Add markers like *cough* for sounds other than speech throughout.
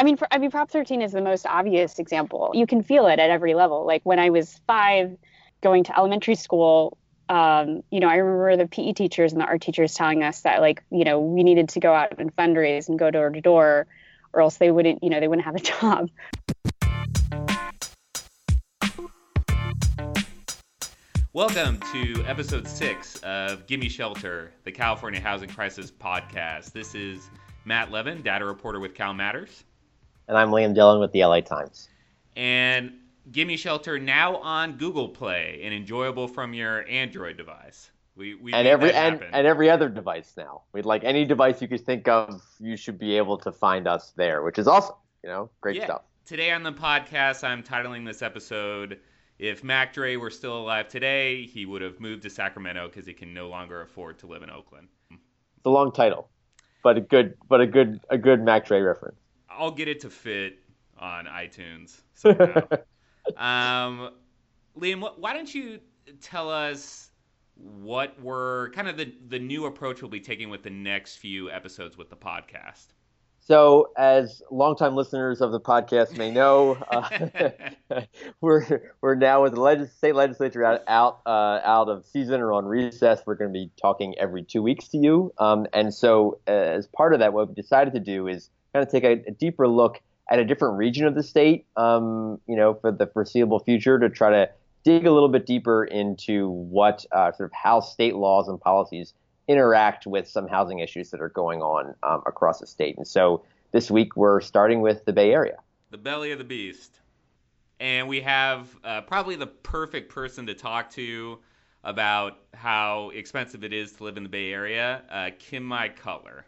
I mean, for, I mean, Prop 13 is the most obvious example. You can feel it at every level. Like when I was five, going to elementary school, um, you know, I remember the PE teachers and the art teachers telling us that, like, you know, we needed to go out and fundraise and go door to door, or else they wouldn't, you know, they wouldn't have a *laughs* job. Welcome to episode six of Gimme Shelter, the California Housing Crisis podcast. This is Matt Levin, data reporter with Cal Matters. And I'm Liam Dillon with the LA Times. And Gimme Shelter now on Google Play and enjoyable from your Android device. We, we and every and, and every other device now. We'd like any device you could think of, you should be able to find us there, which is awesome. You know, great yeah. stuff. Today on the podcast, I'm titling this episode if Mac Dre were still alive today, he would have moved to Sacramento because he can no longer afford to live in Oakland. It's a long title, but a good, but a good, a good Mac Dre reference. I'll get it to fit on iTunes somehow. *laughs* um, Liam, why don't you tell us what were kind of the the new approach we'll be taking with the next few episodes with the podcast? So, as longtime listeners of the podcast may know, uh, *laughs* we're we're now with the legis- state legislature out out, uh, out of season or on recess. We're going to be talking every two weeks to you, um, and so uh, as part of that, what we decided to do is kind of take a, a deeper look at a different region of the state, um, you know, for the foreseeable future to try to dig a little bit deeper into what uh, sort of how state laws and policies interact with some housing issues that are going on um, across the state. And so this week we're starting with the Bay Area. The belly of the beast. And we have uh, probably the perfect person to talk to about how expensive it is to live in the Bay Area, uh, Kim Mai Cutler.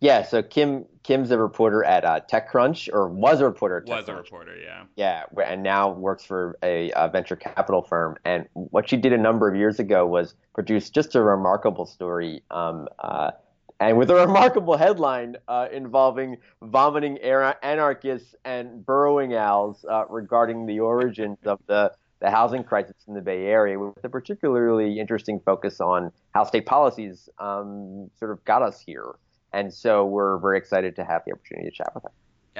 Yeah, so Kim Kim's a reporter at uh, TechCrunch, or was a reporter. At was a reporter, yeah. Yeah, and now works for a, a, venture capital firm. And what she did a number of years ago was produce just a remarkable story, um, uh, and with a *laughs* remarkable headline uh, involving vomiting anarchists and burrowing owls uh, regarding the origins of the the housing crisis in the Bay Area, with a particularly interesting focus on how state policies um, sort of got us here. And so we're very excited to have the opportunity to chat with her.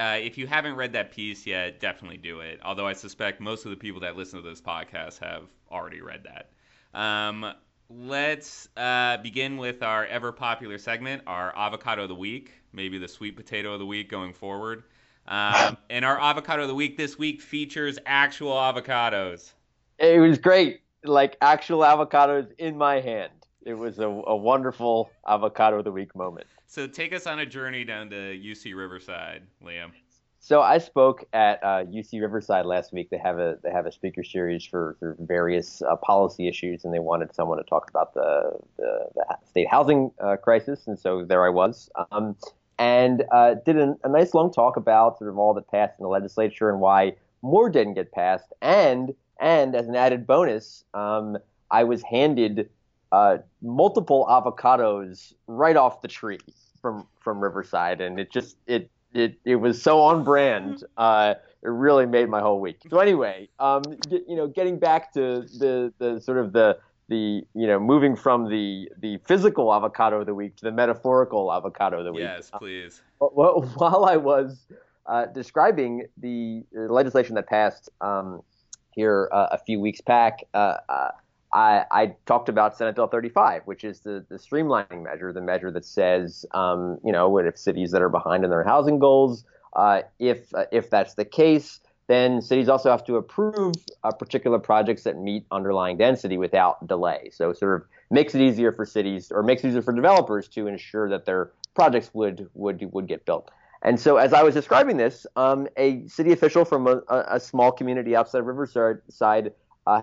Uh, if you haven't read that piece yet, definitely do it. Although I suspect most of the people that listen to this podcast have already read that. Um, let's uh, begin with our ever popular segment, our avocado of the week, maybe the sweet potato of the week going forward. Um, *laughs* and our avocado of the week this week features actual avocados. It was great, like actual avocados in my hand. It was a, a wonderful avocado of the week moment. So take us on a journey down to UC Riverside, Liam. So I spoke at uh, UC Riverside last week. They have a they have a speaker series for, for various uh, policy issues, and they wanted someone to talk about the the, the state housing uh, crisis. And so there I was, um, and uh, did a, nice long talk about sort of all that passed in the legislature and why more didn't get passed. And and as an added bonus, um, I was handed uh, multiple avocados right off the tree from from Riverside, and it just it it it was so on brand. Mm-hmm. Uh, it really made my whole week. So anyway, um, get, you know, getting back to the the sort of the the you know moving from the the physical avocado of the week to the metaphorical avocado of the week. Yes, please. Uh, well, *laughs* while I was uh, describing the legislation that passed um, here uh, a few weeks back, uh, uh, I, I, talked about Senate Bill 35, which is the, the streamlining measure, the measure that says, um, you know, if cities that are behind in their housing goals, uh, if uh, if that's the case, then cities also have to approve uh, particular projects that meet underlying density without delay. So sort of makes it easier for cities or makes it easier for developers to ensure that their projects would would would get built. And so, as I was describing this, um, a city official from a, a, small community outside Riverside uh,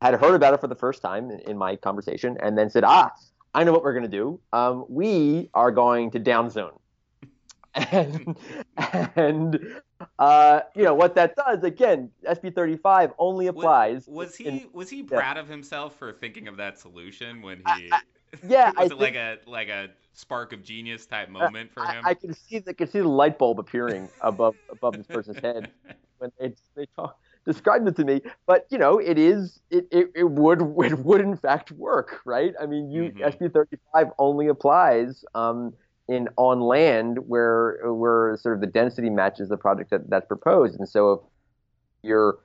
had heard about it for the first time in, in my conversation, and then said, "Ah, I know what we're going to do. Um, we are going to downzone." *laughs* and and uh, you know what that does again SB 35 only applies was, was he in, was he proud yeah. of himself for thinking of that solution when he I, I, *laughs* yeah was I it think, like a like a spark of genius type moment for him I, I, can see I can see the light bulb appearing above above this person's head *laughs* when they they talk described it to me. But you know, it is it, it, it would *laughs* it would in fact work, right? I mean, you mm-hmm. SB 35 only applies um, in on land where where sort of the density matches the project that, that's proposed. And so if you're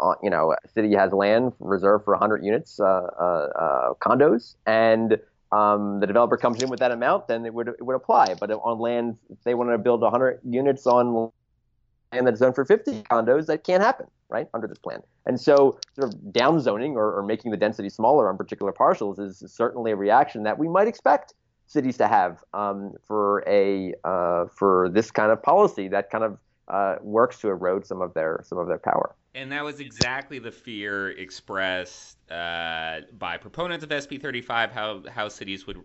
uh, you know, a city has land reserved for 100 units, uh, uh, uh, condos, and um, the developer comes in with that amount, then it would it would apply. But on land, if they wanted to build 100 units on land that's zoned for 50 condos, that can't happen, right, under this plan. And so, sort of downzoning or, or making the density smaller on particular parcels is certainly a reaction that we might expect cities to have um, for a uh, for this kind of policy that kind of uh, works to erode some of their some of their power. And that was exactly the fear expressed uh, by proponents of SB 35, how how cities would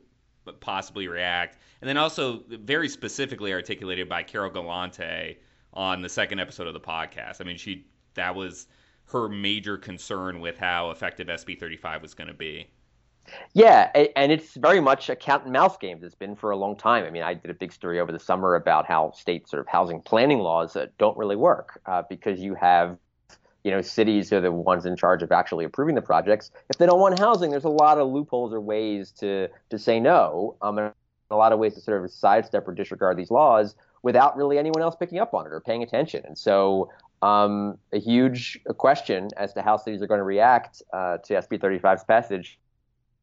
possibly react, and then also very specifically articulated by Carol Galante on the second episode of the podcast. I mean, she that was her major concern with how effective SB 35 was going to be. Yeah, and it's very much a cat and mouse game. It's been for a long time. I mean, I did a big story over the summer about how state sort of housing planning laws don't really work uh, because you have, you know, cities are the ones in charge of actually approving the projects. If they don't want housing, there's a lot of loopholes or ways to to say no. Um, and a lot of ways to sort of sidestep or disregard these laws without really anyone else picking up on it or paying attention. And so um, a huge question as to how cities are going to react uh, to SB 35's passage.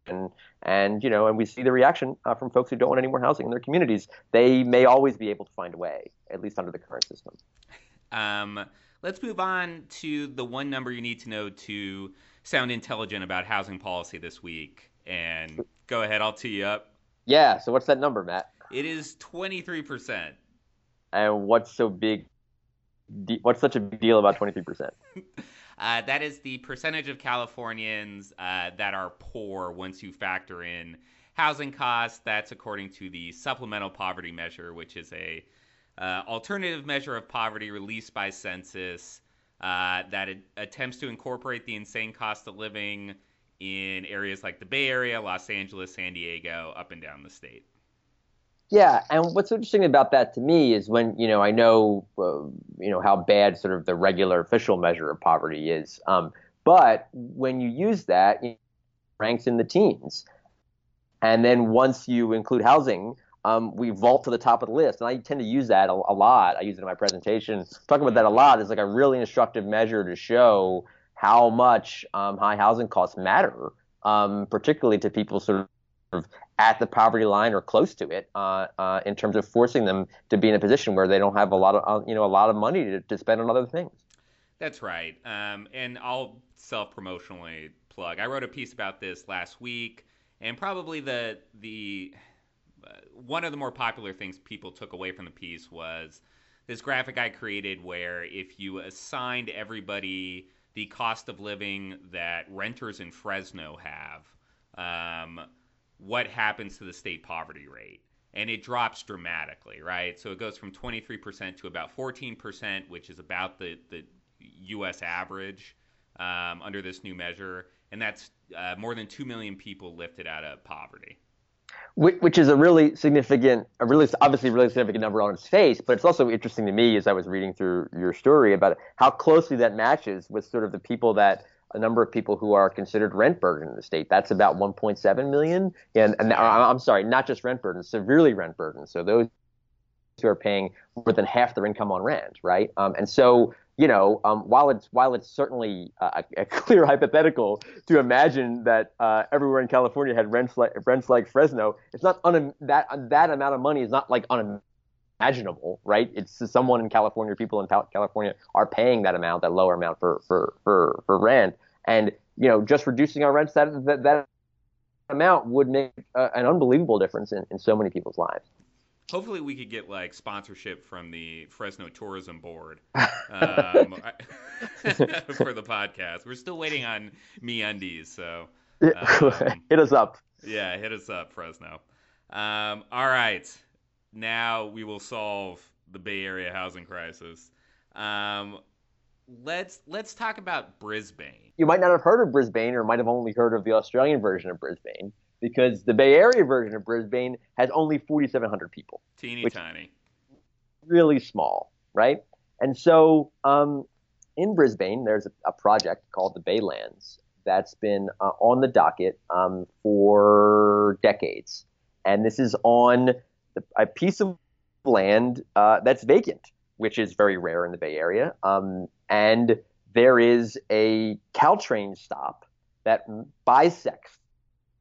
And and you know and we see the reaction uh, from folks who don't want any more housing in their communities. They may always be able to find a way at least under the current system. Um, let's move on to the one number you need to know to sound intelligent about housing policy this week. And go ahead i'll tee you up yeah so what's that number matt? It is 23% and what's so big what's such a big deal about 23% *laughs* Uh, that is the percentage of Californians uh, that are poor once you factor in housing costs. That's according to the supplemental poverty measure, which is a uh, alternative measure of poverty released by census uh, that attempts to incorporate the insane cost of living in areas like the Bay Area, Los Angeles, San Diego, up and down the state. Yeah, and what's interesting about that to me is when you know I know uh, you know how bad sort of the regular official measure of poverty is, um, but when you use that, ranks in the teens, and then once you include housing, um, we vault to the top of the list. And I tend to use that a, a, lot. I use it in my presentation. Talking about that a lot is like a really instructive measure to show how much um, high housing costs matter, um, particularly to people sort of at the poverty line or close to it uh, uh, in terms of forcing them to be in a position where they don't have a lot of uh, you know a lot of money to, to spend on other things. That's right. Um, and I'll self promotionally plug. I wrote a piece about this last week, and probably the the uh, one of the more popular things people took away from the piece was this graphic I created where if you assigned everybody the cost of living that renters in Fresno have. Um, what happens to the state poverty rate. And it drops dramatically, right? So it goes from 23% to about 14%, which is about the, the U.S. average um, under this new measure. And that's uh, more than 2 million people lifted out of poverty. Which is a really significant, a really obviously really significant number on its face, but it's also interesting to me as I was reading through your story about how closely that matches with sort of the people that a number of people who are considered rent burden in the state. That's about 1.7 million. And, and I'm sorry, not just rent burden, severely rent burden. So those who are paying more than half their income on rent, right? Um, and so, you know, um, while it's while it's certainly a, a, *laughs* clear hypothetical to imagine that uh, everywhere in California had rents like rents like Fresno, it's not un- that that amount of money is not like unimaginable, right? It's someone in California, people in California are paying that amount, that lower amount for for for, for rent. And you know, just reducing our rents that that, that amount would make uh, an unbelievable difference in, in so many people's lives. Hopefully, we could get like sponsorship from the Fresno Tourism Board *laughs* um, *laughs* for the podcast. We're still waiting on Me MeUndies, so um, *laughs* hit us up. Yeah, hit us up, Fresno. Um, all right, now we will solve the Bay Area housing crisis. Um, let's let's talk about Brisbane. You might not have heard of Brisbane, or might have only heard of the Australian version of Brisbane, because the Bay Area version of Brisbane has only 4,700 people. Teeny tiny. Really small, right? And so um, in Brisbane, there's a, a, project called the Baylands that's been uh, on the docket um, for decades, and this is on a piece of land uh, that's vacant, which is very rare in the Bay Area. Um, and there is a Caltrain stop that bisects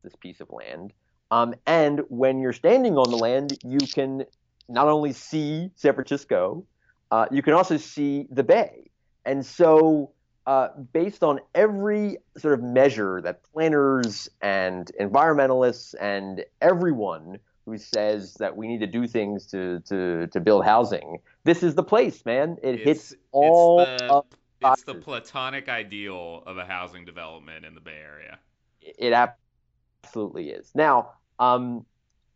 this piece of land. Um, and when you're standing on the land, you can not only see San Francisco, uh, you can also see the bay. And so, uh, based on every sort of measure that planners and environmentalists and everyone who says that we need to do things to to, to build housing, this is the place, man. It It's- hits it's all the- of It's the platonic ideal of a housing development in the Bay Area. It absolutely is. Now, um,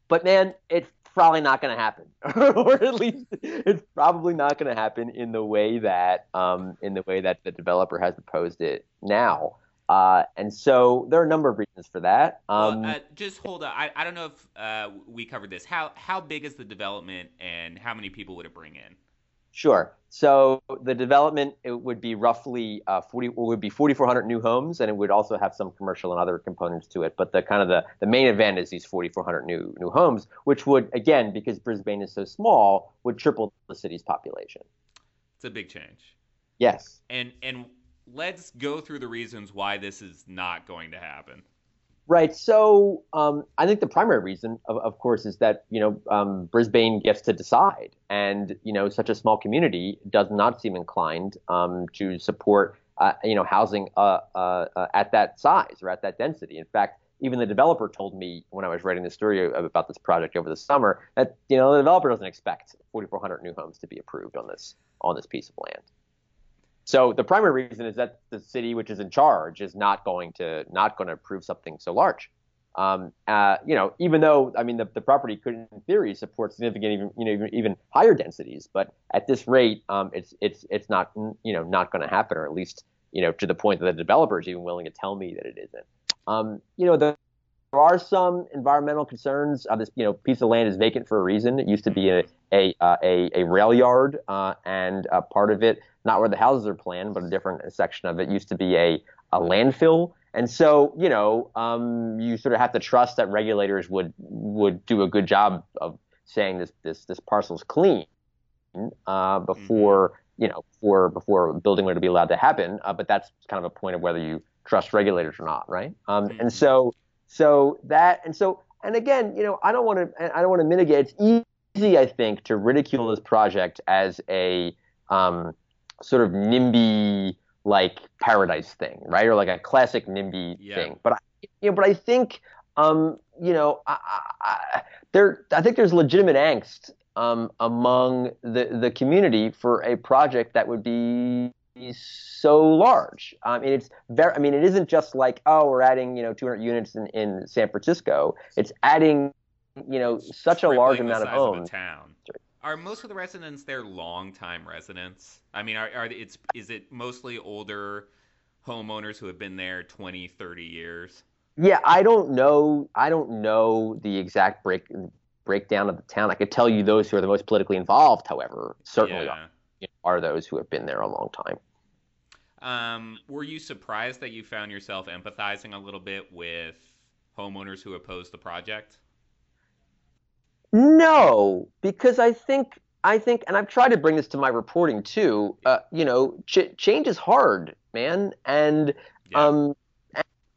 but man, it's probably not going to happen, *laughs* or at least it's probably not going to happen in the way that um, in the way that the developer has proposed it now. Uh, and so there are a number of reasons for that. Um, well, uh, just hold on. I, I don't know if uh, we covered this. How how big is the development, and how many people would it bring in? Sure. So the development it would be roughly uh, 40 would be 4,400 new homes, and it would also have some commercial and other components to it. But the kind of the, the main event is these 4,400 new new homes, which would again because Brisbane is so small would triple the city's population. It's a big change. Yes. And and let's go through the reasons why this is not going to happen. Right. So um, I think the primary reason, of, of course, is that you know um, Brisbane gets to decide, and you know such a small community does not seem inclined um, to support uh, you know housing uh, uh, uh, at that size or at that density. In fact, even the developer told me when I was writing the story about this project over the summer that you know the developer doesn't expect 4,400 new homes to be approved on this on this piece of land. So the primary reason is that the city, which is in charge, is not going to not going to approve something so large. Um, uh, you know, even though I mean the, the property could, in theory, support significant, even you know, even, even higher densities, but at this rate, um, it's it's it's not you know not going to happen, or at least you know to the point that the developer is even willing to tell me that it isn't. Um, you know, the, there are some environmental concerns. Uh, this you know piece of land is vacant for a reason. It used to be a a uh, a, a rail yard, uh, and uh, part of it, not where the houses are planned, but a different section of it, used to be a a landfill. And so, you know, um, you sort of have to trust that regulators would would do a good job of saying this this this parcel's clean uh, before you know before before building were to be allowed to happen. Uh, but that's kind of a point of whether you trust regulators or not, right? Um, Mhm. And so so that and so and again, you know, I don't want to I don't want to mitigate. It's easy, I think, to ridicule this project as a um, sort of NIMBY like paradise thing, right? Or like a classic NIMBY Yeah. thing. But I, you know, but I think, um, you know, I, I, I, there, I think there's legitimate angst um, among the the community for a project that would be so large. I mean, it's very. I mean, it isn't just like, oh, we're adding, you know, 200 units in, in San Francisco. It's adding, you know, such a large amount of homes. a town. Are most of the residents there long-time residents? I mean, are, are it's is it mostly older homeowners who have been there 20, 30 years? Yeah, I don't know. I don't know the exact break breakdown of the town. I could tell you those who are the most politically involved. However, certainly Yeah. are, you know, are those who have been there a long time. Um, were you surprised that you found yourself empathizing a little bit with homeowners who opposed the project? No, because I think I think, and I've tried to bring this to my reporting too. Uh, you know, ch- change is hard, man, and Yeah. um,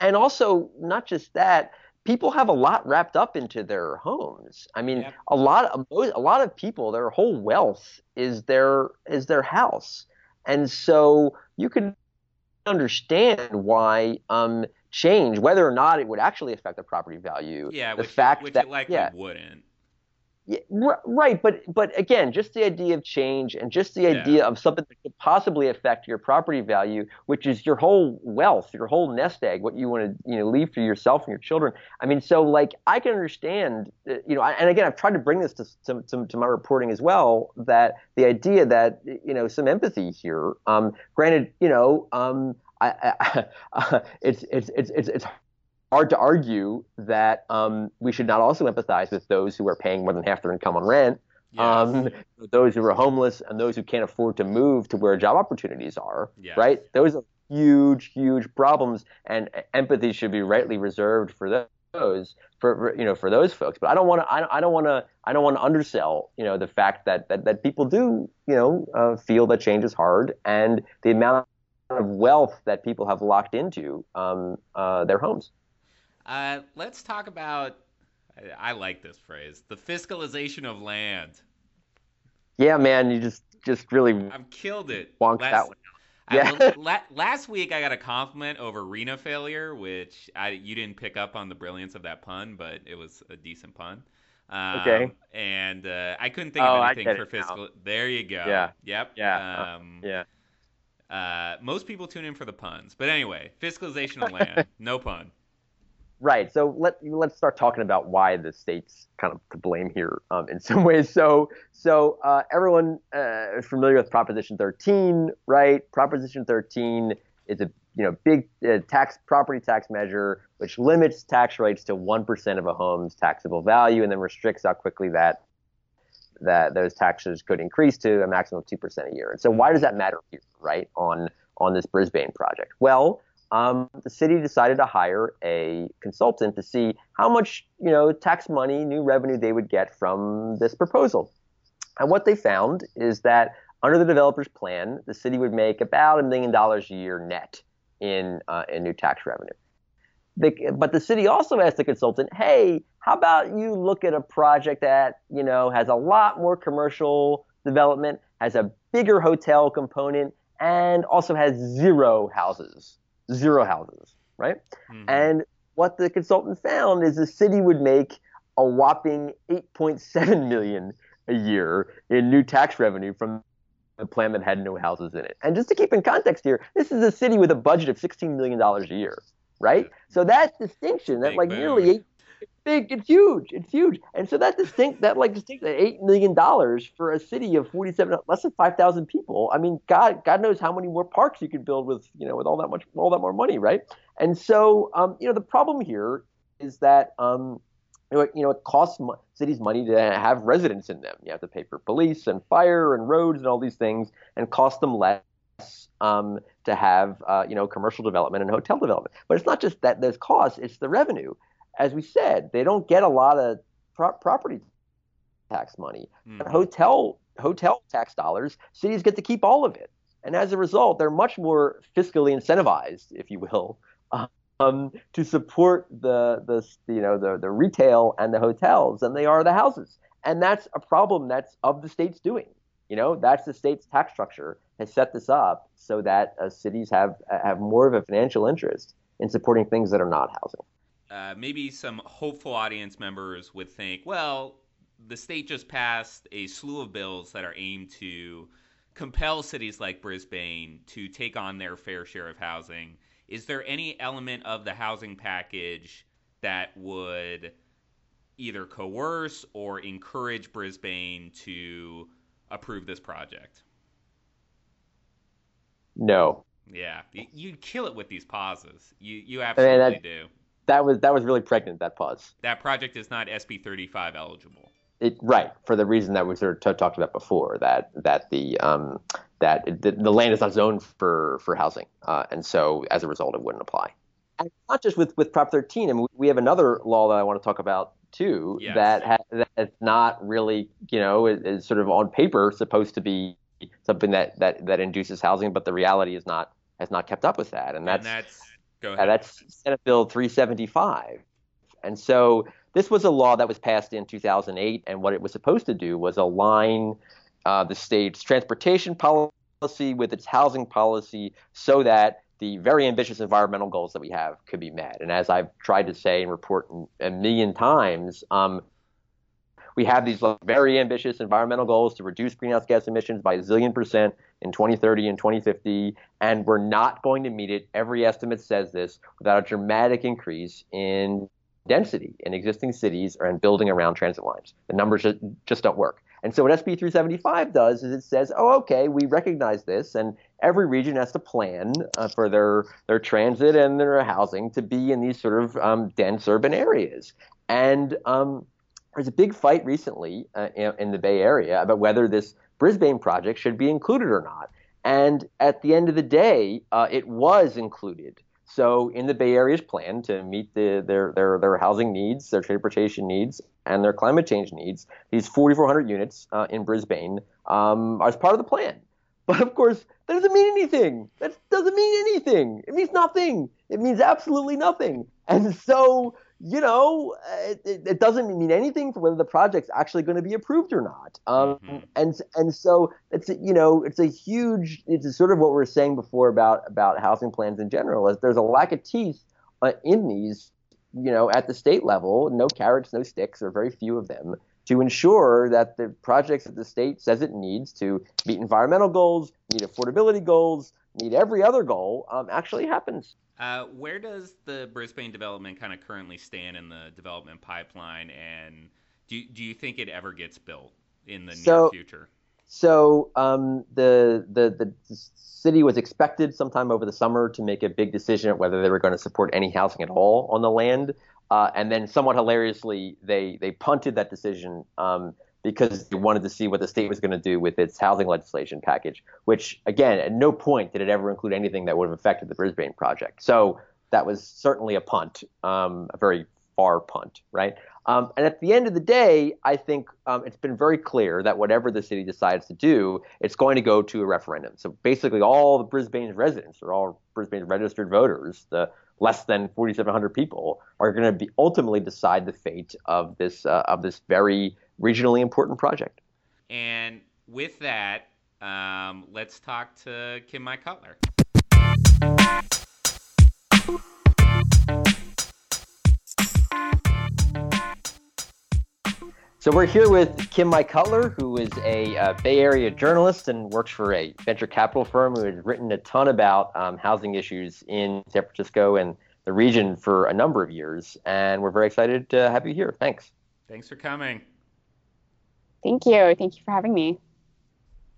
and also not just that. People have a lot wrapped up into their homes. I mean, Yep. a lot of a lot of people, their whole wealth is their is their house, and so you can understand why um, change, whether or not it would actually affect the property value. yeah, the which, fact which that it likely yeah, wouldn't. Yeah, r- right, but but again, just the idea of change and just the Yeah. idea of something that could possibly affect your property value, which is your whole wealth, your whole nest egg, what you want to you know leave for yourself and your children. I mean, so like I can understand, uh, you know, I- and again, I've tried to bring this to to, to, to my reporting as well, that the idea that you know some empathy here. Um, granted, you know, um, I, I, uh, *laughs* it's it's it's it's it's hard to argue that um, we should not also empathize with those who are paying more than half their income on rent, Yes. um, those who are homeless, and those who can't afford to move to where job opportunities are. Yes. Right? Those are huge, huge problems, and empathy should be rightly reserved for those for, you know for those folks. But I don't want to I don't want to I don't want to undersell you know the fact that that, that people do you know uh, feel that change is hard and the amount of wealth that people have locked into um, uh, their homes. Uh, let's talk about. I like this phrase: the fiscalization of land. Yeah, man, you just just really I've killed it. Last, that one. Yeah. I, *laughs* last week I got a compliment over RHNA failure, which I you didn't pick up on the brilliance of that pun, but it was a decent pun. Um, okay. And uh, I couldn't think oh, of anything for fiscal. Now. There you go. Yeah. Yep. Yeah. Um, yeah. Uh, most people tune in for the puns, but anyway, fiscalization of land, *laughs* no pun. Right. So let let's start talking about why the state's kind of to blame here um, in *laughs* some ways. So so uh, everyone uh, is familiar with Proposition 13, right? Proposition 13 is a you know big uh, tax property tax measure which limits tax rates to one percent of a home's taxable value and then restricts how quickly that that those taxes could increase to a maximum of two percent a year. And so why does that matter here, right? On on this Brisbane project? Well um, the city decided to hire a consultant to see how much you know tax money, new revenue they would get from this proposal. And what they found is that under the developer's plan, the city would make about a million dollars a year net in uh, in new tax revenue. The, but the city also asked the consultant, "Hey, how about you look at a project that you know has a lot more commercial development, has a bigger hotel component, and also has zero houses zero houses, right? Mm-hmm. And what the consultant found is the city would make a whopping 8.7 million a year in new tax revenue from a plan that had no houses in it. And just to keep in context here, this is a city with a budget of 16 million dollars a year, right? So that distinction, that Big like boom. nearly eight big. It's huge. It's huge. And so that distinct that like distinct that eight million dollars for a city of forty seven less than five thousand people. I mean, God God knows how many more parks you could build with you know with all that much all that more money, right? And so um, you know the problem here is that um, you know, it, costs mo- cities money to have residents in them. You have to pay for police and fire and roads and all these things, and cost them less um, to have uh, you know commercial development and hotel development. But it's not just that there's costs; it's the revenue as we said, they don't get a lot of pro- property tax money. Mm. Hotel hotel tax dollars, cities get to keep all of it, and as a result, they're much more fiscally incentivized, if you will, *laughs* um, to support the the you know the the retail and the hotels than they are the houses, and that's a problem that's of the state's doing. You know, that's the state's tax structure has set this up so that uh, cities have have more of a financial interest in supporting things that are not housing. Uh, maybe some hopeful audience members would think, well, the state just passed a slew of bills that are aimed to compel cities like Brisbane to take on their fair share of housing. Is there any element of the housing package that would either coerce or encourage Brisbane to approve this project? No. Yeah, you'd kill it with these pauses. You you absolutely I mean, do that was that was really pregnant. That pause. That project is not SB 35 eligible. It, right for the reason that we sort of talked about before that that the um, that the, the, land is not zoned for for housing, uh, and so as a result, it wouldn't apply. And not just with with Prop 13. I mean, we have another law that I want to talk about too yes. that ha- that's not really you know is, is, sort of on paper supposed to be something that that that induces housing, but the reality is not has not kept up with that, and that's, and that's Go ahead. Uh, that's Senate Bill 375. And so this was a law that was passed in 2008, and what it was supposed to do was align uh, the state's transportation policy with its housing policy so that the very ambitious environmental goals that we have could be met. And as I've tried to say and report a million times, um, we have these very ambitious environmental goals to reduce greenhouse gas emissions by a zillion percent in 2030 and 2050, and we're not going to meet it. Every estimate says this without a dramatic increase in density in existing cities and building around transit lines. The numbers just don't work. And so what SB 375 does is it says, oh, okay, we recognize this, and every region has to plan uh, for their their transit and their housing to be in these sort of um, dense urban areas. And um, there's a big fight recently uh, in, the Bay Area about whether this Brisbane project should be included or not. And at the end of the day, uh, it was included. So in the Bay Area's plan to meet the, their, their, their housing needs, their transportation needs, and their climate change needs, these 4,400 units uh, in Brisbane um, are part of the plan. *laughs* But of course, that doesn't mean anything. That doesn't mean anything. It means nothing. It means absolutely nothing. And so, you know, it, it doesn't mean anything for whether the project's actually going to be approved or not. Um, mm-hmm. And and so it's you know it's a huge. It's sort of what we were saying before about about housing plans in general. Is there's a lack of teeth uh, in these. You know, at the state level, no carrots, no sticks, or very few of them to ensure that the projects that the state says it needs to meet environmental goals, meet affordability goals, meet every other goal um, actually happens. Uh, where does the Brisbane development kind of currently stand in the development pipeline, and do do you think it ever gets built in the so, near future? So um, the, the the city was expected sometime over the summer to make a big decision whether they were going to support any housing at all on the land. Uh, and then, somewhat hilariously, they they punted that decision um, because they wanted to see what the state was going to do with its housing legislation package. Which, again, at no point did it ever include anything that would have affected the Brisbane project. So that was certainly a punt, um, a very far punt, right? Um, and at the end of the day, I think um, it's been very clear that whatever the city decides to do, it's going to go to a referendum. So basically, all the Brisbane's residents, or all Brisbane's registered voters, the less than 4,700 people are going to be ultimately decide the fate of this uh, of this very regionally important project. And with that, um, let's talk to Kim Mai Cutler. So we're here with Kim Mai Cutler, who is a uh, Bay Area journalist and works for a venture capital firm who has written a ton about um, housing issues in San Francisco and the region for a number of years. And we're very excited to have you here. Thanks. Thanks for coming. Thank you. Thank you for having me.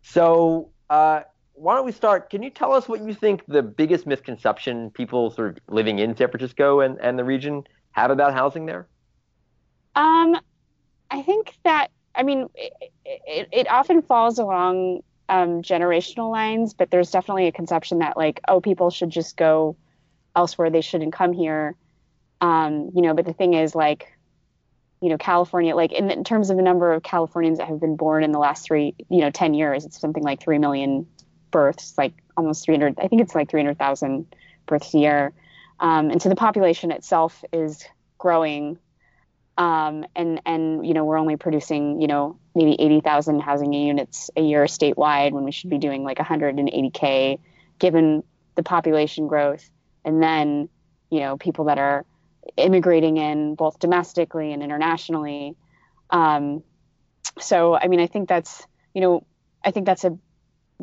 So, uh, why don't we start? Can you tell us what you think the biggest misconception people sort of living in San Francisco and, and the region have about housing there? Um, I think that I mean it, it, it often falls along um, generational lines, but there's definitely a conception that like oh people should just go elsewhere, they shouldn't come here. Um, you know, but the thing is like you know California like in, in terms of the number of Californians that have been born in the last three you know 10 years, it's something like three million births, like almost 300. I think it's like 300,000 births a year. Um, and so the population itself is growing um, and and you know we're only producing you know maybe 80,000 housing units a year statewide when we should be doing like 180k given the population growth and then you know people that are immigrating in both domestically and internationally um, so I mean I think that's you know I think that's a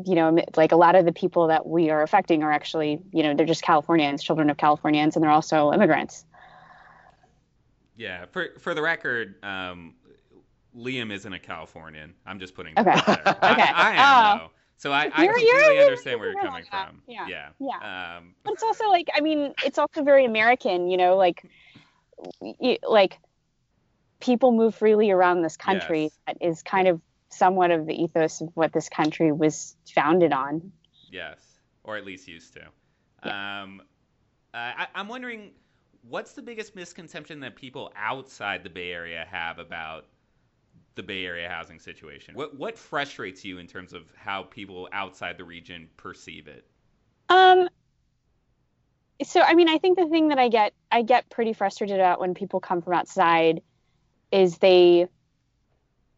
you know like a lot of the people that we are affecting are actually you know they're just Californians children of Californians and they're also immigrants yeah, for for the record, um, Liam isn't a Californian. I'm just putting that okay. *laughs* okay. I, I am though. So I, I completely you're, understand where you're coming from. Yeah. Yeah. yeah. Um, but it's also like I mean, it's also very American, you know, like like people move freely around this country yes. that is kind of somewhat of the ethos of what this country was founded on. Yes, or at least used to. Yeah. Um, I, I'm wondering what's the biggest misconception that people outside the Bay Area have about the Bay Area housing situation? What what frustrates you in terms of how people outside the region perceive it? Um so I mean I think the thing that I get I get pretty frustrated about when people come from outside is they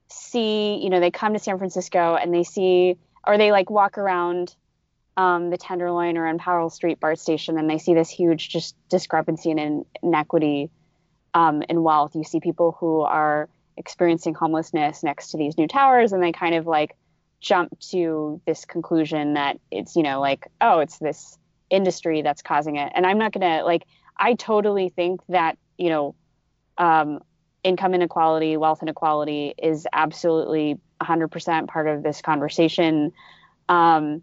see, you know, they come to San Francisco and they see or they like walk around um, the Tenderloin or on Powell Street BART station, and they see this huge just discrepancy and inequity um, in wealth. You see people who are experiencing homelessness next to these new towers, and they kind of like jump to this conclusion that it's you know like oh it's this industry that's causing it. And I'm not gonna like I totally think that you know um, income inequality, wealth inequality is absolutely 100% part of this conversation. Um,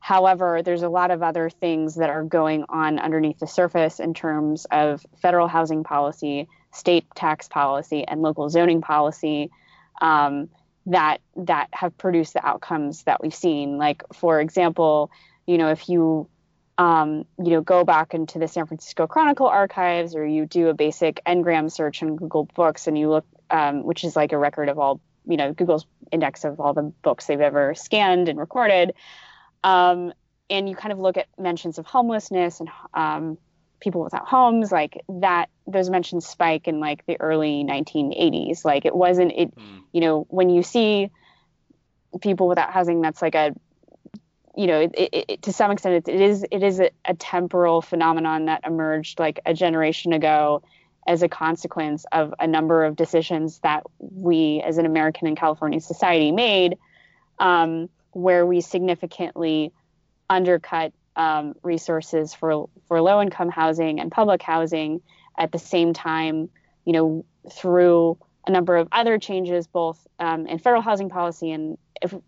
However, there's a lot of other things that are going on underneath the surface in terms of federal housing policy, state tax policy, and local zoning policy um, that that have produced the outcomes that we've seen. Like, for example, you know, if you um, you know, go back into the San Francisco Chronicle archives, or you do a basic ngram search on Google Books, and you look, um, which is like a record of all, you know, Google's index of all the books they've ever scanned and recorded, um, and you kind of look at mentions of homelessness and um, people without homes, like that. Those mentions spike in like the early 1980s. Like it wasn't it, mm. you know, when you see people without housing, that's like a you know, it, it, it, to some extent, it is it is a, a, temporal phenomenon that emerged like a generation ago as a consequence of a number of decisions that we, as an American and California society, made, um, where we significantly undercut um, resources for for low income housing and public housing. At the same time, you know, through a number of other changes, both um, in federal housing policy and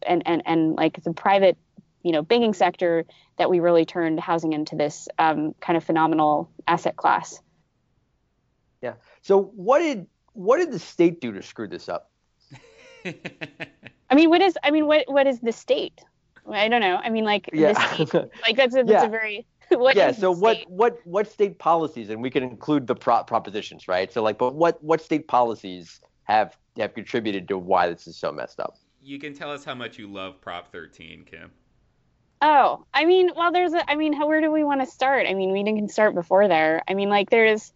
and and and like the private you know banking sector that we really turned housing into this um, kind of phenomenal asset class. Yeah. So what did what did the state do to screw this up? *laughs* I mean, what is I mean, what what is the state? I don't know. I mean, like yeah. State, *laughs* like that's a, that's yeah. a very *laughs* yeah. So what what what state policies, and we can include the pro- propositions, right? So like, but what what state policies have have contributed to why this is so messed up? You can tell us how much you love Prop 13, Kim. Oh, I mean, well, there's a, I mean, how, where do we want to start? I mean, we didn't can start before there. I mean, like there's,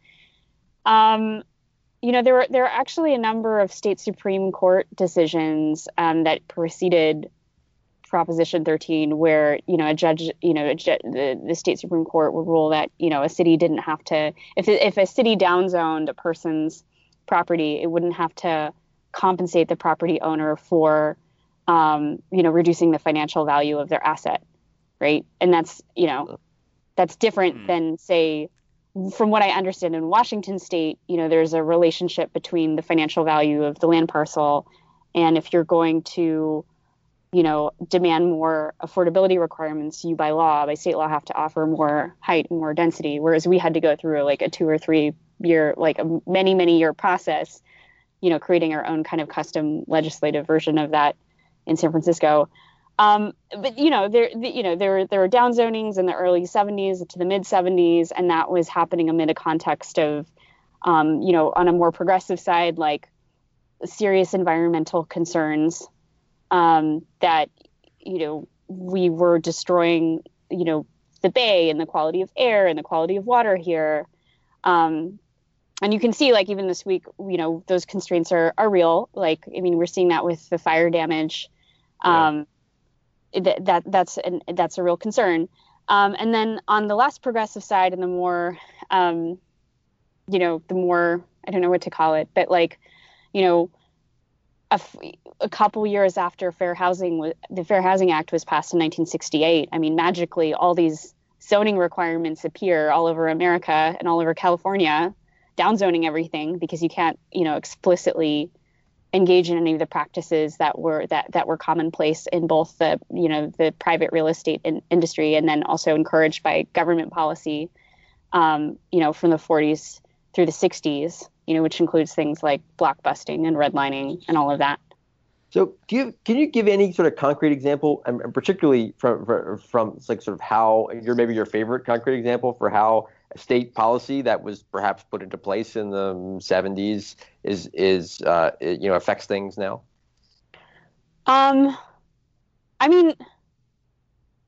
um, you know, there were there are actually a number of state supreme court decisions um, that preceded Proposition 13, where you know a judge, you know, ju- the the state supreme court would rule that you know a city didn't have to, if if a city downzoned a person's property, it wouldn't have to compensate the property owner for, um, you know, reducing the financial value of their asset right? And that's, you know, that's different mm. than say from what I understand in Washington state, you know, there's a relationship between the financial value of the land parcel and if you're going to you know, demand more affordability requirements, you by law, by state law, have to offer more height and more density. Whereas we had to go through like a two or three year, like a many, many year process, you know, creating our own kind of custom legislative version of that in San Francisco. Um, but you know, there, you know, there were there were down zonings in the early 70s to the mid 70s, and that was happening amid a context of, um, you know, on a more progressive side, like serious environmental concerns um, that, you know, we were destroying, you know, the bay and the quality of air and the quality of water here. Um, and you can see, like even this week, you know, those constraints are are real. Like, I mean, we're seeing that with the fire damage. Um, yeah that, that that's an, that's a real concern. Um, and then on the less progressive side, and the more, um, you know, the more I don't know what to call it, but like, you know, a, f- a couple years after Fair Housing, the Fair Housing Act was passed in 1968. I mean, magically, all these zoning requirements appear all over America and all over California, downzoning everything because you can't, you know, explicitly engage in any of the practices that were that that were commonplace in both the you know the private real estate in, industry and then also encouraged by government policy um, you know from the 40s through the 60s you know which includes things like blockbusting and redlining and all of that so you, can you give any sort of concrete example and particularly from from, from like sort of how your maybe your favorite concrete example for how state policy that was perhaps put into place in the 70s is is uh, you know affects things now? Um, I mean,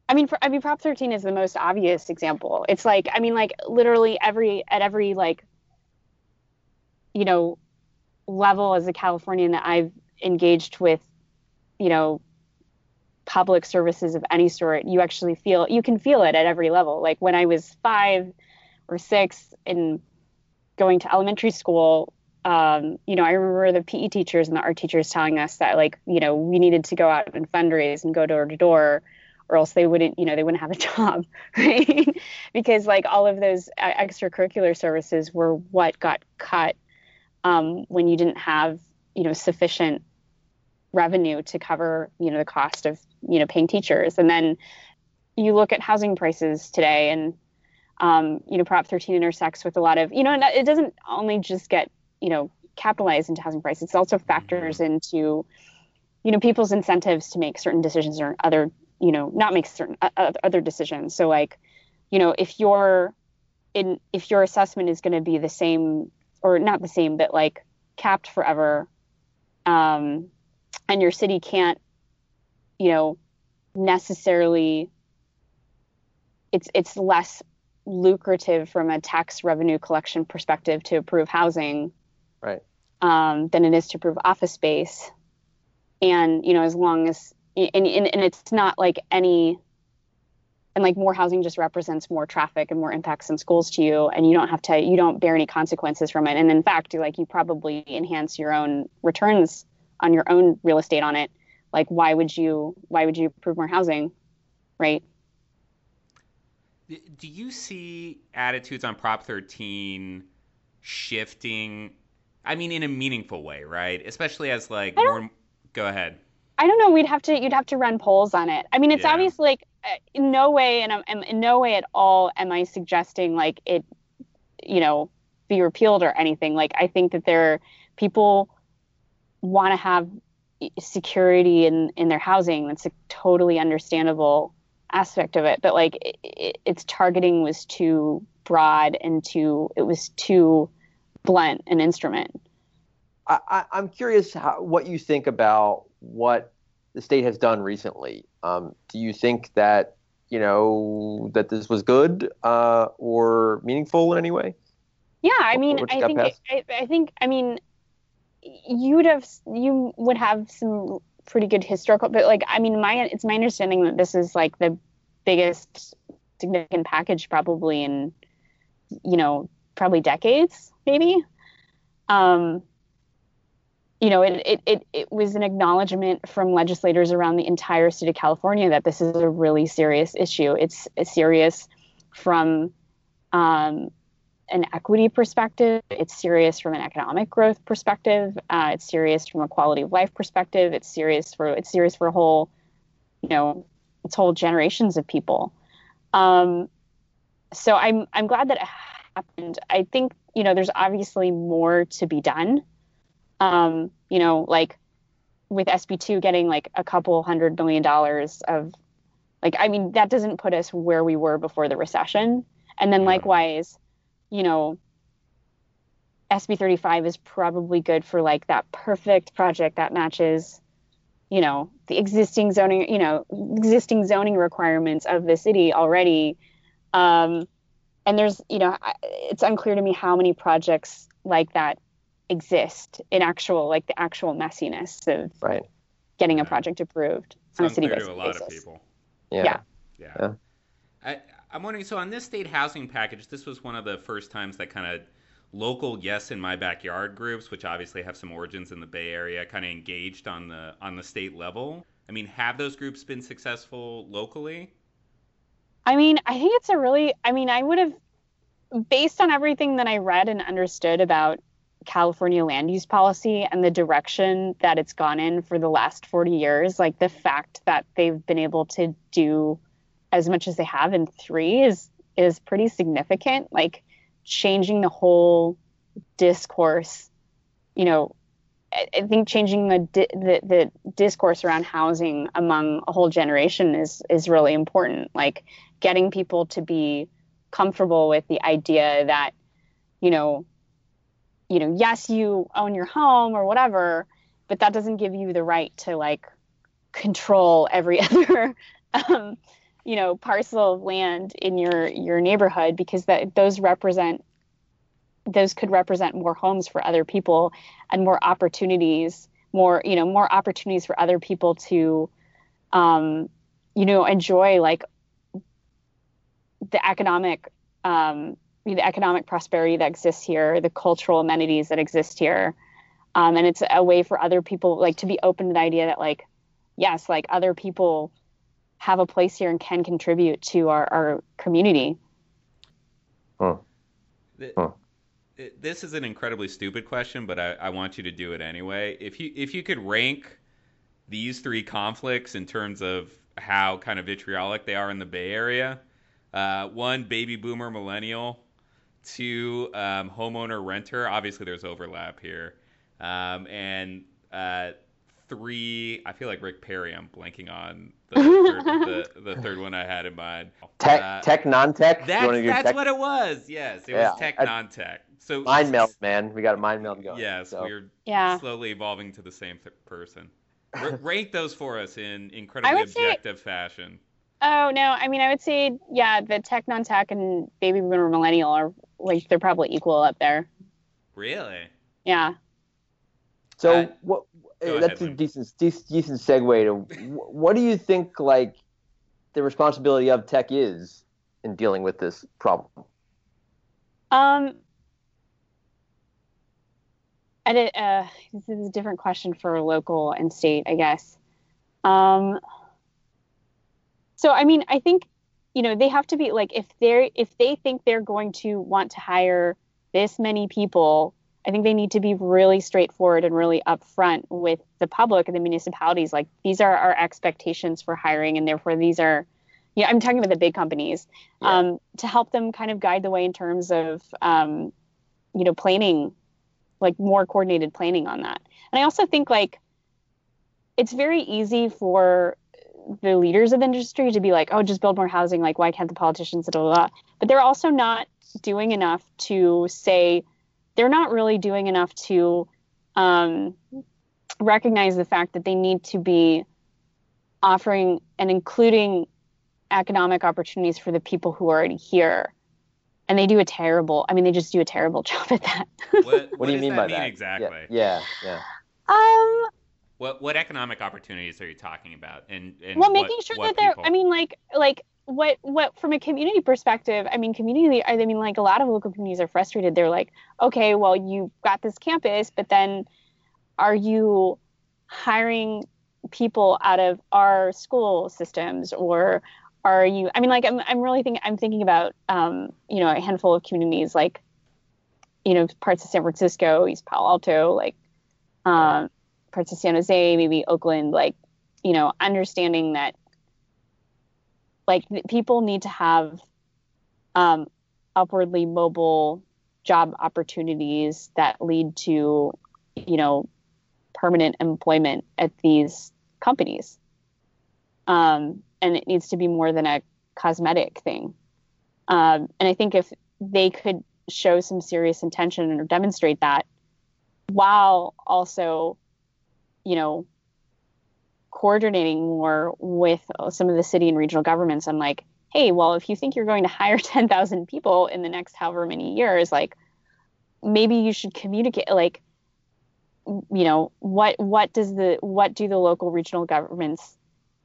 I mean, I mean, Prop 13 is the most obvious example. It's like, I mean, like literally every at every like, you know, level as a Californian that I've engaged with, you know, public services of any sort, you actually feel you can feel it at every level. Like when I was five or six and going to elementary school, um, you know, I remember the PE teachers and the art teachers telling us that like, you know, we needed to go out and fundraise and go door to door or else they wouldn't, you know, they wouldn't have a *laughs* job, right? *laughs* because like all of those extracurricular services were what got cut um, when you didn't have, you know, sufficient revenue to cover, you know, the cost of, you know, paying teachers. And then you look at housing prices today and um, you know, Prop 13 intersects with a lot of, you know, it doesn't only just get, you know, capitalized into housing prices. It also factors into, you know, people's incentives to make certain decisions or other, you know, not make certain uh, other decisions. So like, you know, if your in if your assessment is going to be the same or not the same, but like capped forever, um, and your city can't, you know, necessarily. It's it's less lucrative from a tax revenue collection perspective to approve housing, right? Um, than it is to approve office space, and you know, as long as and, and, and it's not like any and like more housing just represents more traffic and more impacts in schools to you and you don't have to you don't bear any consequences from it. And in fact like you probably enhance your own returns on your own real estate on it. Like why would you why would you approve more housing right? Do you see attitudes on prop 13 shifting? I mean in a meaningful way right? Especially as like more go ahead I don't know. We'd have to. You'd have to run polls on it. I mean, it's yeah. obviously like uh, in no way, and I'm, in no way at all am I suggesting like it, you know, be repealed or anything. Like I think that there are people want to have security in in their housing. That's a totally understandable aspect of it. But like it, it, its targeting was too broad and too it was too blunt an instrument. I, am curious how, what you think about what the state has done recently. Um, do you think that you know that this was good uh, or meaningful in any way? Yeah, I mean, I think I, I, think I mean you'd have you would have some pretty good historical, but like I mean, my it's my understanding that this is like the biggest significant package probably in you know probably decades maybe. Um, you know, it, it, it, it was an acknowledgement from legislators around the entire state of California that this is a really serious issue. It's serious from um, an equity perspective. It's serious from an economic growth perspective. Uh, it's serious from a quality of life perspective. It's serious for it's serious for a whole, you know, it's whole generations of people. Um, so I'm I'm glad that it happened. I think you know there's obviously more to be done um, you know, like with SB2 getting like a couple hundred million dollars of like I mean that doesn't put us where we were before the recession. And then likewise, you know, SB 35 is probably good for like that perfect project that matches, you know, the existing zoning, you know, existing zoning requirements of the city already. Um, and there's, you know, it's unclear to me how many projects like that exist in actual like the actual messiness of right. getting a project approved it's on a city basis. a lot of people. Yeah. Yeah. yeah. yeah. I, I'm wondering. So on this state housing package, this was one of the first times that kind of local yes in my backyard groups, which obviously have some origins in the Bay Area, kind of engaged on the on the state level. I mean, have those groups been successful locally? I mean, I think it's a really. I mean, I would have, based on everything that I read and understood about California land use policy and the direction that it's gone in for the last 40 years, like the fact that they've been able to do as much as they have in three is is pretty significant. Like changing the whole discourse, you know, I, think changing the, the the discourse around housing among a whole generation is is really important. Like getting people to be comfortable with the idea that, you know, you know, yes, you own your home or whatever, but that doesn't give you the right to like control every *laughs* other, um, you know, parcel of land in your your neighborhood because that those represent those could represent more homes for other people and more opportunities, more you know, more opportunities for other people to, um, you know, enjoy like the economic um, the economic prosperity that exists here, the cultural amenities that exist here. Um, and it's a way for other people like to be open to the idea that like, yes, like other people have a place here and can contribute to our, our community. Huh. Huh. This is an incredibly stupid question, but I, I want you to do it anyway. If you if you could rank these three conflicts in terms of how kind of vitriolic they are in the Bay Area, uh, one baby boomer millennial, to um, homeowner renter. Obviously, there's overlap here, um, and uh, three. I feel like Rick Perry. I'm blanking on the *laughs* third, the, the third one I had in mind. Tech, Uh, tech, non-tech. That's, that's tech? what it was. Yes, it Yeah, was tech, I- non-tech. So Mind meld, man. We got a mind meld going. Yes, so. we're Yeah. slowly evolving to the same th- person. *laughs* R- rank those for us in incredibly would say- objective fashion. Oh no, I mean I would say yeah, the tech non-tech and baby boomer millennial are like they're probably equal up there. Really? Yeah. So Uh, what? go that's ahead, a decent, decent, decent segue to what do you think like the responsibility of tech is in dealing with this problem? Um. I did, uh, this is a different question for local and state, I guess. Um. So I mean, I think, you know, they have to be like if they're if they think they're going to want to hire this many people, I think they need to be really straightforward and really upfront with the public and the municipalities. Like these are our expectations for hiring, and therefore these are, yeah, I'm talking about the big companies Yeah. um, to help them kind of guide the way in terms of, um, you know, planning, like more coordinated planning on that. And I also think like it's very easy for the leaders of the industry to be like, oh, just build more housing. Like, why can't the politicians? Blah, blah, blah. But they're also not doing enough to say, they're not really doing enough to um, recognize the fact that they need to be offering and including economic opportunities for the people who are already here. And they do a terrible, I mean, they just do a terrible *laughs* job at that. What, What, do you does mean that by mean that? exactly? Yeah, yeah. yeah. um, What what economic opportunities are you talking about? And, and well what- making sure what that they're i mean like like what what from a community perspective i mean community i mean like a lot of local communities are frustrated they're like okay well you've got this campus but then are you hiring people out of our school systems or are you i mean like i'm, I'm really thinking i'm thinking about um, you know a handful of communities like you know parts of san francisco east palo alto like um, parts of san jose maybe oakland like you know understanding that like people need to have um, upwardly mobile job opportunities that lead to you know permanent employment at these companies. Um, and it needs to be more than a cosmetic thing. Um, and i think if they could show some serious intention or demonstrate that while also you know coordinating more with some of the city and regional governments on like hey well if you think you're going to hire *laughs* 10,000 people in the next however many years like maybe you should communicate like you know what what does the what do the local regional governments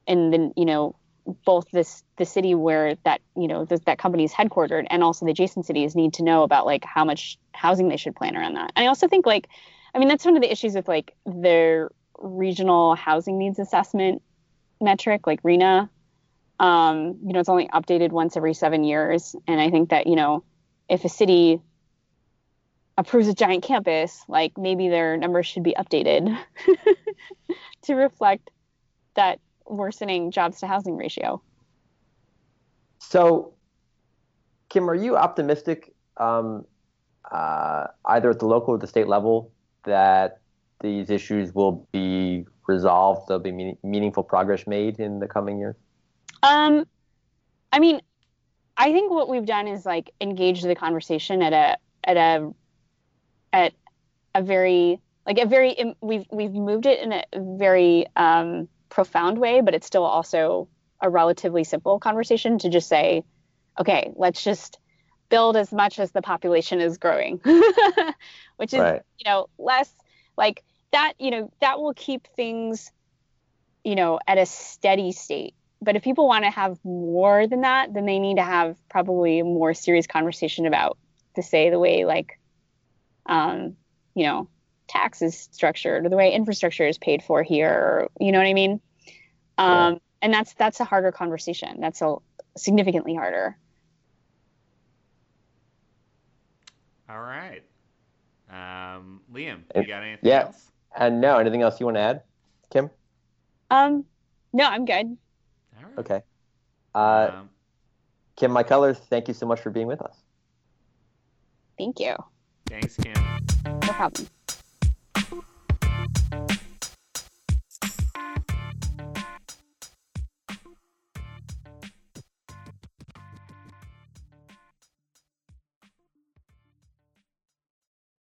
and then you know both this the city where that you know th- that company is headquartered and also the adjacent cities need to know about like how much housing they should plan around that. And i also think like i mean that's one of the issues with like their regional housing needs assessment metric like RHNA. Um, you know it's only updated once every seven years. And i think that you know if a city approves a giant campus like maybe their numbers should be updated *laughs* to reflect that worsening jobs to housing ratio. So, Kim, are you optimistic, um, uh, either at the local or the state level, that these issues will be resolved? There'll be meaning, meaningful progress made in the coming years. Um, I mean, I think what we've done is like engage the conversation at a at a at a very like a very we've we've moved it in a very um, profound way, but it's still also a relatively simple conversation to just say, okay, let's just build as much as the population is growing, *laughs* which is Right. you know less like that. You know that will keep things you know at a steady state but if people want to have more than that, then they need to have probably a more serious conversation about to say the way like um, you know, tax is structured or the way infrastructure is paid for here, or, you know what I mean? Um, and that's that's a harder conversation. That's a significantly harder. All right. Um, Liam, you got anything yeah. else? And no, anything else you want to add, Kim? Um, no, I'm good. All right. Okay. Uh, Um, Kim Mai Cutler, thank you so much for being with us. Thank you. thanks, Kim. No problem.